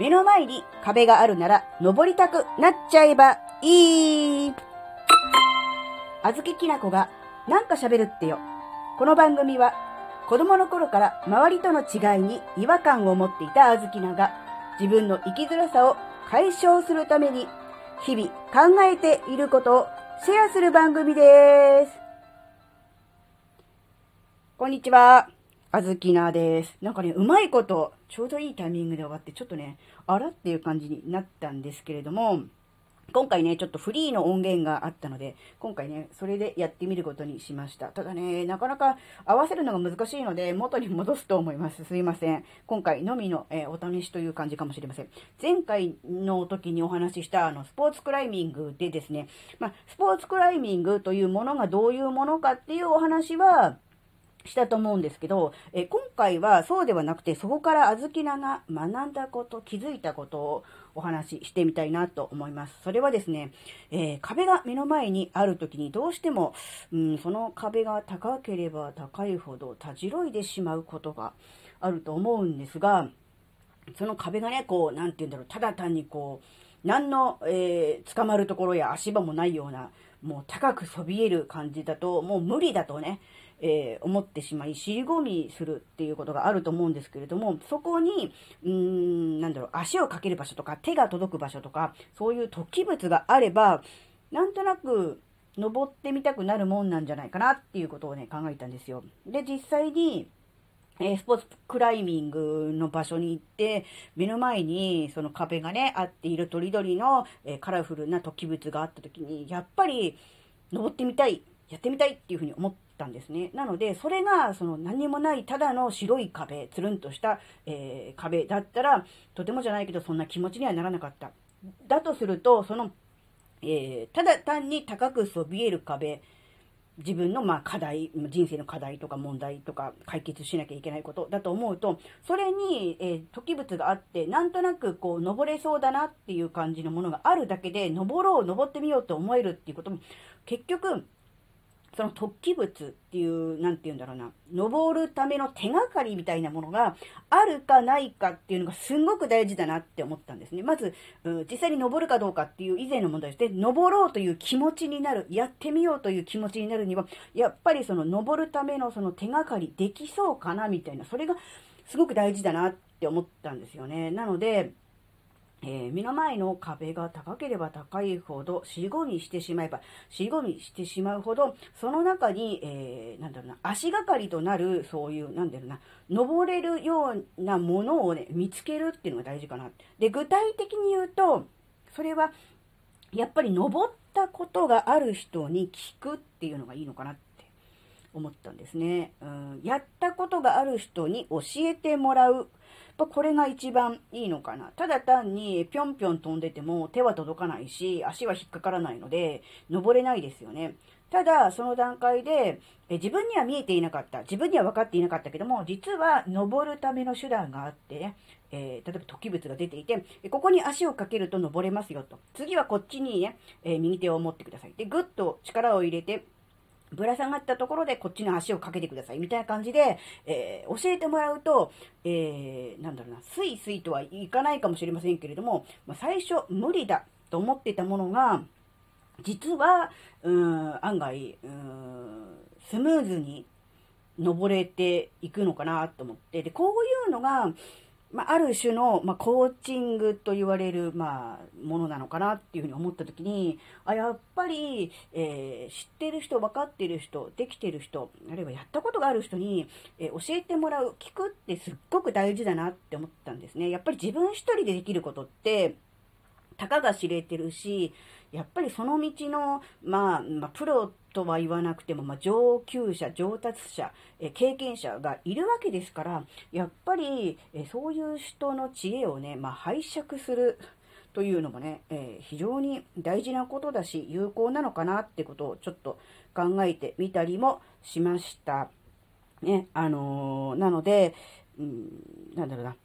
目の前に壁があるなら登りたくなっちゃえばいい。あずききなこがなんか喋るってよ。この番組は子供の頃から周りとの違いに違和感を持っていたあずきなが自分の生きづらさを解消するために日々考えていることをシェアする番組です。こんにちは。あずきなです。なんかね、うまいこと、ちょうどいいタイミングで終わって、ちょっとね、あらっていう感じになったんですけれども、今回ね、ちょっとフリーの音源があったので、今回ね、それでやってみることにしました。ただね、なかなか合わせるのが難しいので、元に戻すと思います。すいません。今回のみの、えー、お試しという感じかもしれません。前回の時にお話しした、あの、スポーツクライミングでですね、まあ、スポーツクライミングというものがどういうものかっていうお話は、したと思うんですけど、え今回はそうではなくて、そこからあずきなが学んだこと、気づいたことをお話ししてみたいなと思います。それはですね、えー、壁が目の前にある時にどうしても、うん、その壁が高ければ高いほどたじろいでしまうことがあると思うんですが、その壁がね、こう、なんて言うんだろう、ただ単にこう、何の、えー、捕まるところや足場もないような、もう高くそびえる感じだと、もう無理だとね、えー、思ってしまい、尻込みするっていうことがあると思うんですけれども、そこに、うーん、なんだろう、足をかける場所とか、手が届く場所とか、そういう突起物があれば、なんとなく、登ってみたくなるもんなんじゃないかなっていうことをね、考えたんですよ。で、実際に、え、スポーツクライミングの場所に行って、目の前にその壁がね、あっているとりどりの、え、カラフルな突起物があった時に、やっぱり登ってみたい、やってみたいっていうふうに思ったんですね。なので、それが、その何もない、ただの白い壁、つるんとした、えー、壁だったら、とてもじゃないけど、そんな気持ちにはならなかった。だとすると、その、えー、ただ単に高くそびえる壁、自分のまあ課題、人生の課題とか問題とか解決しなきゃいけないことだと思うと、それに、えー、時物があって、なんとなくこう登れそうだなっていう感じのものがあるだけで、登ろう、登ってみようと思えるっていうことも、結局、その突起物っていう、なんて言うんだろうな、登るための手がかりみたいなものがあるかないかっていうのがすごく大事だなって思ったんですね。まず、実際に登るかどうかっていう以前の問題として、登ろうという気持ちになる、やってみようという気持ちになるには、やっぱりその登るためのその手がかりできそうかなみたいな、それがすごく大事だなって思ったんですよね。なので、えー、目の前の壁が高ければ高いほど、尻込みしてしまえば、尻込みしてしまうほど、その中に、えー、なんだろうな、足がかりとなる、そういう、なんだろうな、登れるようなものをね、見つけるっていうのが大事かな。で、具体的に言うと、それは、やっぱり登ったことがある人に聞くっていうのがいいのかな思ったんですね。うん、やったことがある人に教えてもらうぱこれが一番いいのかな。ただ単にぴょんぴょん飛んでても手は届かないし、足は引っかからないので、登れないですよね。ただ、その段階で、え自分には見えていなかった。自分には分かっていなかったけども、実は登るための手段があってね、えー、例えば突起物が出ていて、ここに足をかけると登れますよと。次はこっちにね、えー、右手を持ってください。で、ぐっと力を入れて、ぶら下がったところでこっちの足をかけてください。みたいな感じで、えー、教えてもらうと、えー、なんだろうな、スイスイとはいかないかもしれませんけれども、まあ、最初無理だと思ってたものが、実は、うん、案外、うん、スムーズに登れていくのかなと思って、で、こういうのが、まあ、ある種の、まあ、コーチングと言われる、まあ、ものなのかなっていうふうに思った時に、あ、やっぱり、えー、知ってる人、分かってる人、できてる人、あるいはやったことがある人に、えー、教えてもらう、聞くってすっごく大事だなって思ったんですね。やっぱり自分一人でできることって、たかが知れてるし、やっぱりその道の、まあ、まあ、プロとは言わなくても、まあ、上級者、上達者、え経験者がいるわけですから、やっぱり、えそういう人の知恵をね、まあ、拝借するというのもね、えー、非常に大事なことだし、有効なのかなってことをちょっと考えてみたりもしました。ね、あのー、なので、うん、なんだろうな。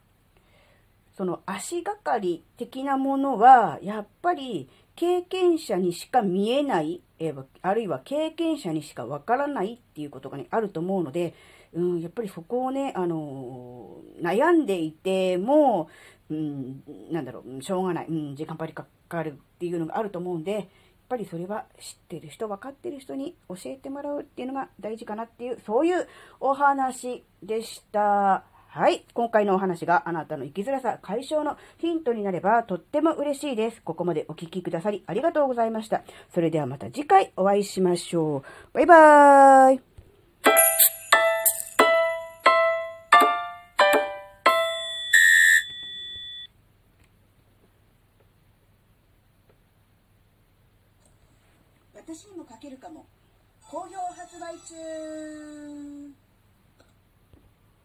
その足がかり的なものは、やっぱり経験者にしか見えない、え、あるいは経験者にしかわからないっていうことがね、あると思うので、うん、やっぱりそこをね、あの、悩んでいても、うん、なんだろう、しょうがない、うん、時間ぱりかかるっていうのがあると思うんで、やっぱりそれは知ってる人、分かってる人に教えてもらうっていうのが大事かなっていう、そういうお話でした。はい。今回のお話があなたの生きづらさ解消のヒントになればとっても嬉しいです。ここまでお聞きくださりありがとうございました。それではまた次回お会いしましょう。バイバーイ。私にも書けるかも。好評発売中